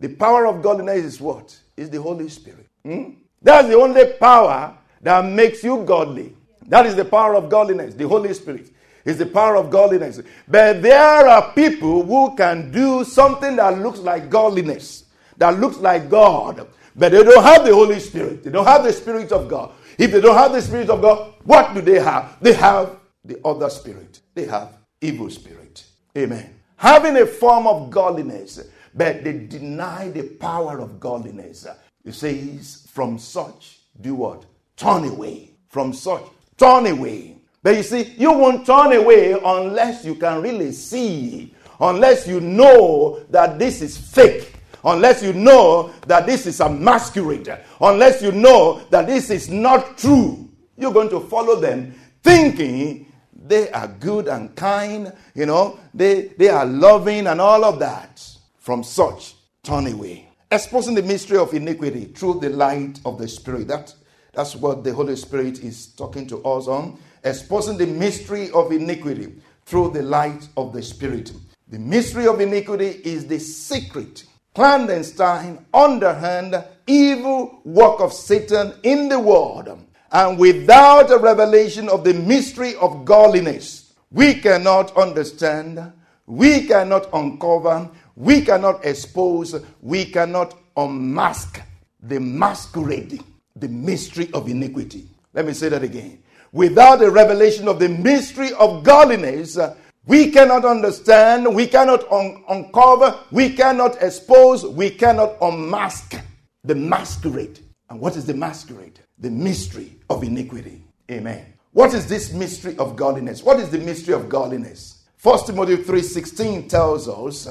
The power of godliness is what? Is the Holy Spirit. Hmm? That's the only power that makes you godly. That is the power of godliness, the Holy Spirit. Is the power of godliness. But there are people who can do something that looks like godliness, that looks like God, but they don't have the Holy Spirit. They don't have the Spirit of God. If they don't have the Spirit of God, what do they have? They have the other spirit. They have evil spirit. Amen. Having a form of godliness, but they deny the power of godliness. It says, from such, do what? Turn away. From such, turn away. But you see, you won't turn away unless you can really see, unless you know that this is fake, unless you know that this is a masquerade, unless you know that this is not true. You're going to follow them thinking they are good and kind, you know, they, they are loving and all of that. From such, turn away. Exposing the mystery of iniquity through the light of the Spirit. That, that's what the Holy Spirit is talking to us on. Exposing the mystery of iniquity through the light of the Spirit. The mystery of iniquity is the secret, clandestine, underhand, evil work of Satan in the world. And without a revelation of the mystery of godliness, we cannot understand, we cannot uncover, we cannot expose, we cannot unmask the masquerade, the mystery of iniquity. Let me say that again. Without a revelation of the mystery of godliness, uh, we cannot understand, we cannot un- uncover, we cannot expose, we cannot unmask the masquerade. And what is the masquerade? The mystery of iniquity. Amen. What is this mystery of godliness? What is the mystery of godliness? 1 Timothy 3:16 tells us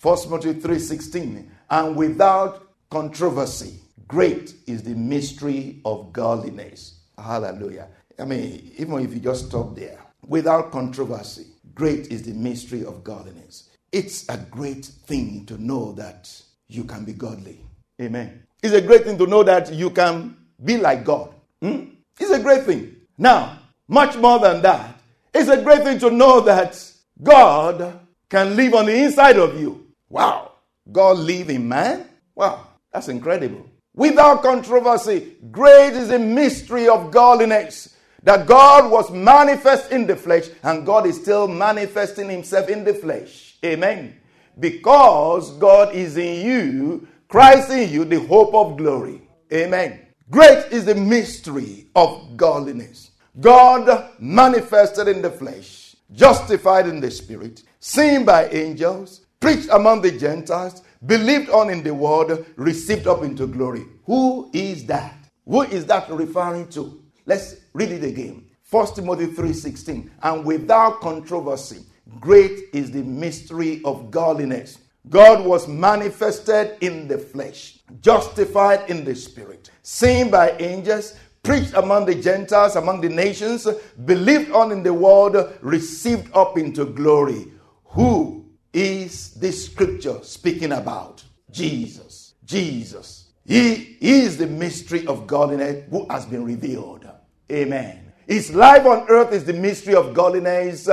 1 Timothy 3:16, and without controversy, great is the mystery of godliness. Hallelujah. I mean, even if you just stop there, without controversy, great is the mystery of godliness. It's a great thing to know that you can be godly. Amen. It's a great thing to know that you can be like God. Hmm? It's a great thing. Now, much more than that, it's a great thing to know that God can live on the inside of you. Wow. God live in man? Wow. That's incredible. Without controversy, great is the mystery of godliness. That God was manifest in the flesh and God is still manifesting himself in the flesh. Amen. Because God is in you, Christ in you, the hope of glory. Amen. Great is the mystery of godliness. God manifested in the flesh, justified in the spirit, seen by angels, preached among the Gentiles, believed on in the world, received up into glory. Who is that? Who is that referring to? Let's read it again. 1 Timothy 3:16. And without controversy, great is the mystery of godliness. God was manifested in the flesh, justified in the spirit, seen by angels, preached among the Gentiles, among the nations, believed on in the world, received up into glory. Who is this scripture speaking about? Jesus. Jesus. He is the mystery of godliness who has been revealed. Amen. His life on earth is the mystery of godliness,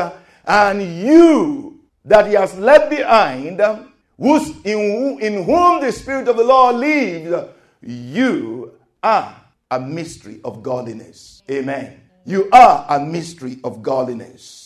and you that he has left behind, who's in, in whom the Spirit of the Lord lives, you are a mystery of godliness. Amen. You are a mystery of godliness.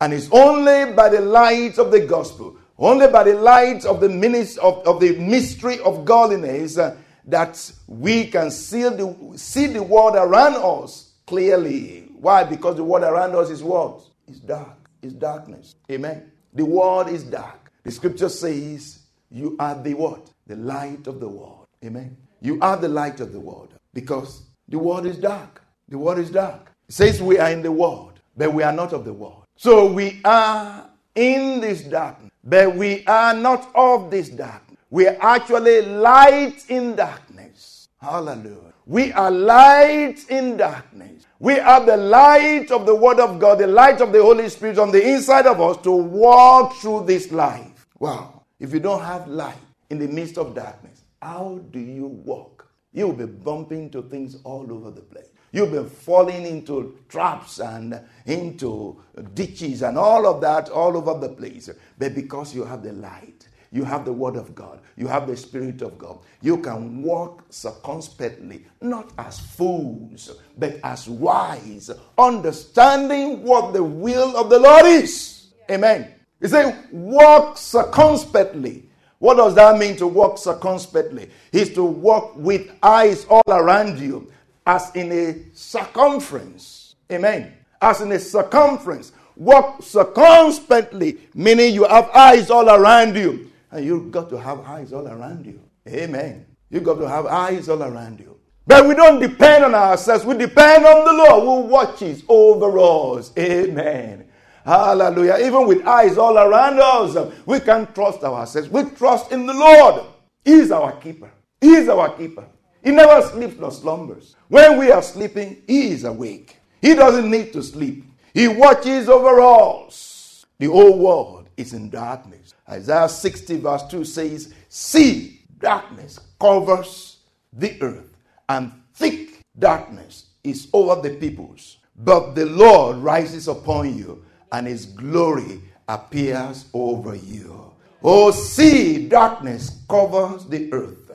And it's only by the light of the gospel, only by the light of the ministry of, of the mystery of godliness uh, that we can see the, see the world around us clearly. Why? Because the world around us is what? It's dark. It's darkness. Amen. The world is dark. The scripture says, You are the what? The light of the world. Amen. You are the light of the world because the world is dark. The world is dark. It says we are in the world, but we are not of the world. So we are in this darkness, but we are not of this darkness. We are actually light in darkness. Hallelujah. We are light in darkness. We have the light of the Word of God, the light of the Holy Spirit on the inside of us to walk through this life. Wow. If you don't have light in the midst of darkness, how do you walk? You'll be bumping into things all over the place. You've been falling into traps and into ditches and all of that all over the place. But because you have the light, you have the Word of God, you have the Spirit of God, you can walk circumspectly, not as fools, but as wise, understanding what the will of the Lord is. Amen. He said, walk circumspectly. What does that mean to walk circumspectly? Is to walk with eyes all around you as in a circumference. Amen. As in a circumference. Walk circumspectly, meaning you have eyes all around you. And you've got to have eyes all around you. Amen. You've got to have eyes all around you. But we don't depend on ourselves. We depend on the Lord who watches over us. Amen. Hallelujah. Even with eyes all around us, we can trust ourselves. We trust in the Lord. He is our keeper. He is our keeper. He never sleeps nor slumbers. When we are sleeping, He is awake. He doesn't need to sleep. He watches over us. The whole world is in darkness. Isaiah 60, verse 2 says, See, darkness covers the earth, and thick darkness is over the peoples. But the Lord rises upon you, and his glory appears over you. Oh, see, darkness covers the earth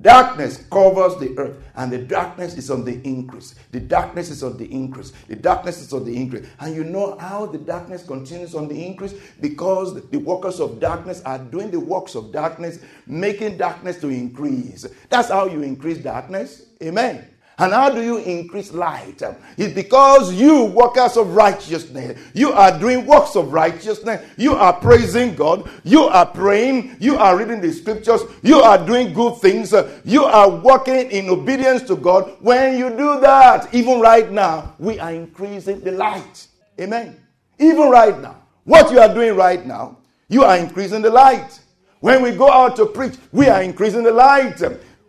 Darkness covers the earth, and the darkness is on the increase. The darkness is on the increase. The darkness is on the increase. And you know how the darkness continues on the increase? Because the workers of darkness are doing the works of darkness, making darkness to increase. That's how you increase darkness. Amen. And how do you increase light? It's because you, workers of righteousness, you are doing works of righteousness. You are praising God. You are praying. You are reading the scriptures. You are doing good things. You are working in obedience to God. When you do that, even right now, we are increasing the light. Amen. Even right now, what you are doing right now, you are increasing the light. When we go out to preach, we are increasing the light.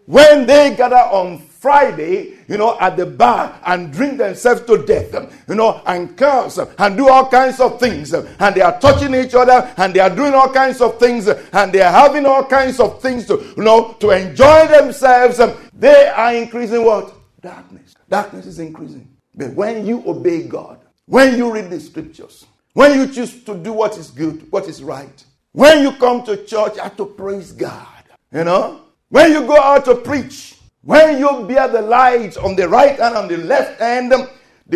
When they gather on Friday, you know, at the bar and drink themselves to death, um, you know, and curse um, and do all kinds of things. Um, and they are touching each other and they are doing all kinds of things and they are having all kinds of things to, you know, to enjoy themselves. They are increasing what? Darkness. Darkness is increasing. But when you obey God, when you read the scriptures, when you choose to do what is good, what is right, when you come to church, you have to praise God. You know, when you go out to preach, when you bear the light on the right hand and the left hand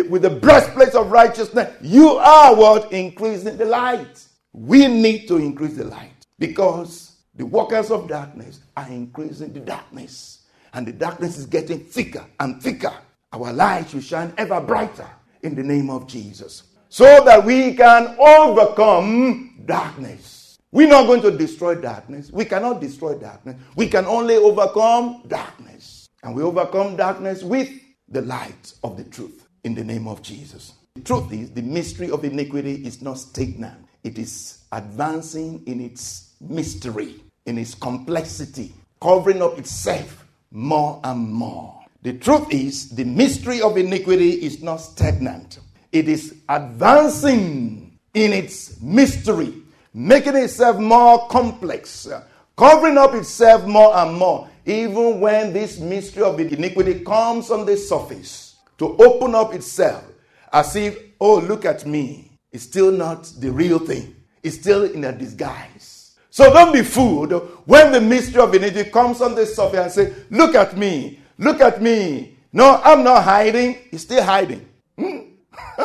with the breastplate of righteousness, you are what? Increasing the light. We need to increase the light because the workers of darkness are increasing the darkness. And the darkness is getting thicker and thicker. Our light should shine ever brighter in the name of Jesus so that we can overcome darkness. We're not going to destroy darkness. We cannot destroy darkness. We can only overcome darkness. And we overcome darkness with the light of the truth in the name of Jesus. The truth is, the mystery of iniquity is not stagnant, it is advancing in its mystery, in its complexity, covering up itself more and more. The truth is, the mystery of iniquity is not stagnant, it is advancing in its mystery, making itself more complex, covering up itself more and more even when this mystery of iniquity comes on the surface to open up itself as if, oh, look at me, it's still not the real thing, it's still in a disguise. So don't be fooled when the mystery of iniquity comes on the surface and say, look at me, look at me. No, I'm not hiding, it's still hiding. Hmm?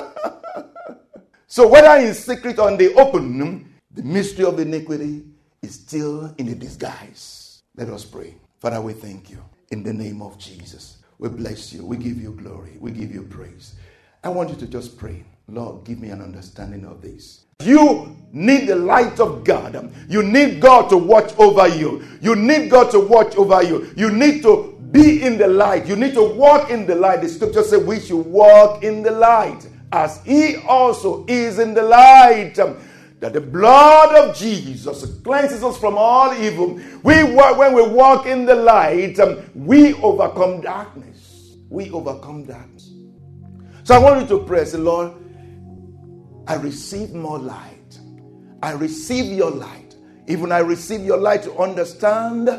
so whether in secret or in the open, the mystery of iniquity is still in a disguise. Let us pray. Father, we thank you in the name of Jesus. We bless you. We give you glory. We give you praise. I want you to just pray. Lord, give me an understanding of this. You need the light of God. You need God to watch over you. You need God to watch over you. You need to be in the light. You need to walk in the light. The scripture says we should walk in the light as He also is in the light. That the blood of Jesus cleanses us from all evil. We when we walk in the light, um, we overcome darkness. We overcome darkness. So I want you to pray, say, Lord, I receive more light. I receive your light. Even I receive your light to understand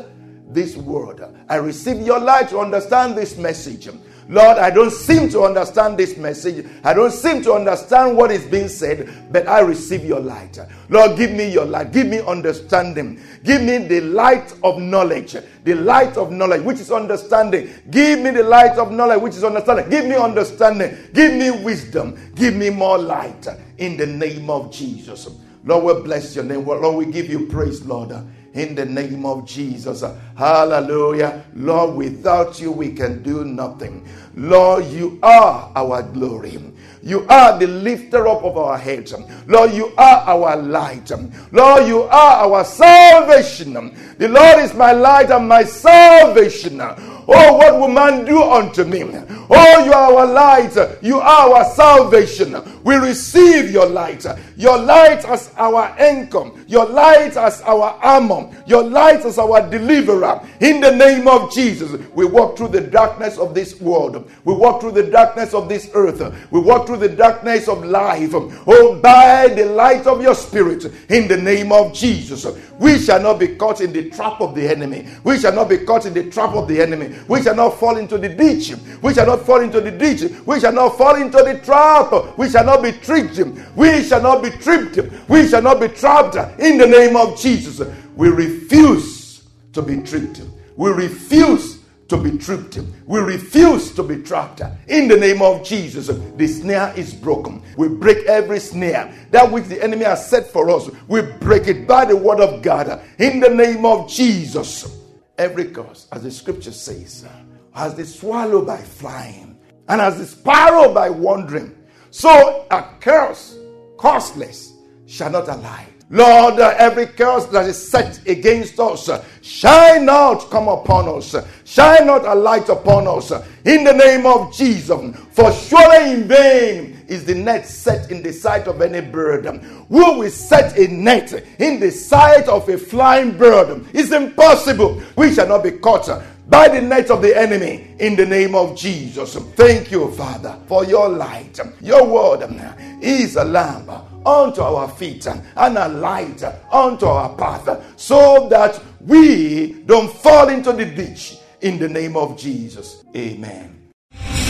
this word. I receive your light to understand this message. Lord, I don't seem to understand this message. I don't seem to understand what is being said, but I receive your light. Lord, give me your light. Give me understanding. Give me the light of knowledge. The light of knowledge, which is understanding. Give me the light of knowledge, which is understanding. Give me understanding. Give me wisdom. Give me more light in the name of Jesus. Lord, we bless your name. Lord, we give you praise, Lord in the name of Jesus. Hallelujah. Lord, without you, we can do nothing. Lord, you are our glory. You are the lifter up of our heads. Lord, you are our light. Lord, you are our salvation. The Lord is my light and my salvation. Oh, what will man do unto me? Oh, you are our light. You are our salvation. We receive your light. Your light as our income. Your light as our armor. Your light as our deliverer. In the name of Jesus, we walk through the darkness of this world. We walk through the darkness of this earth. We walk through the darkness of life. Oh, by the light of your spirit. In the name of Jesus, we shall not be caught in the trap of the enemy. We shall not be caught in the trap of the enemy. We shall not fall into the ditch. We shall not fall into the ditch. We shall not fall into the trap. We shall not be tricked. We shall not be tripped. We shall not be trapped in the name of Jesus. We refuse to be tricked. We refuse to be tripped. We refuse to be trapped. In the name of Jesus, the snare is broken. We break every snare. That which the enemy has set for us, we break it by the word of God. In the name of Jesus. Every curse, as the scripture says, as the swallow by flying, and as the sparrow by wandering, so a curse, costless, shall not alight. Lord, every curse that is set against us shine not come upon us, shine not a light upon us in the name of Jesus. For surely in vain is the net set in the sight of any bird. Who will set a net in the sight of a flying bird? It's impossible. We shall not be caught by the net of the enemy in the name of Jesus. Thank you, Father, for your light. Your word is a lamp unto our feet and a light unto our path so that we don't fall into the ditch in the name of Jesus. Amen.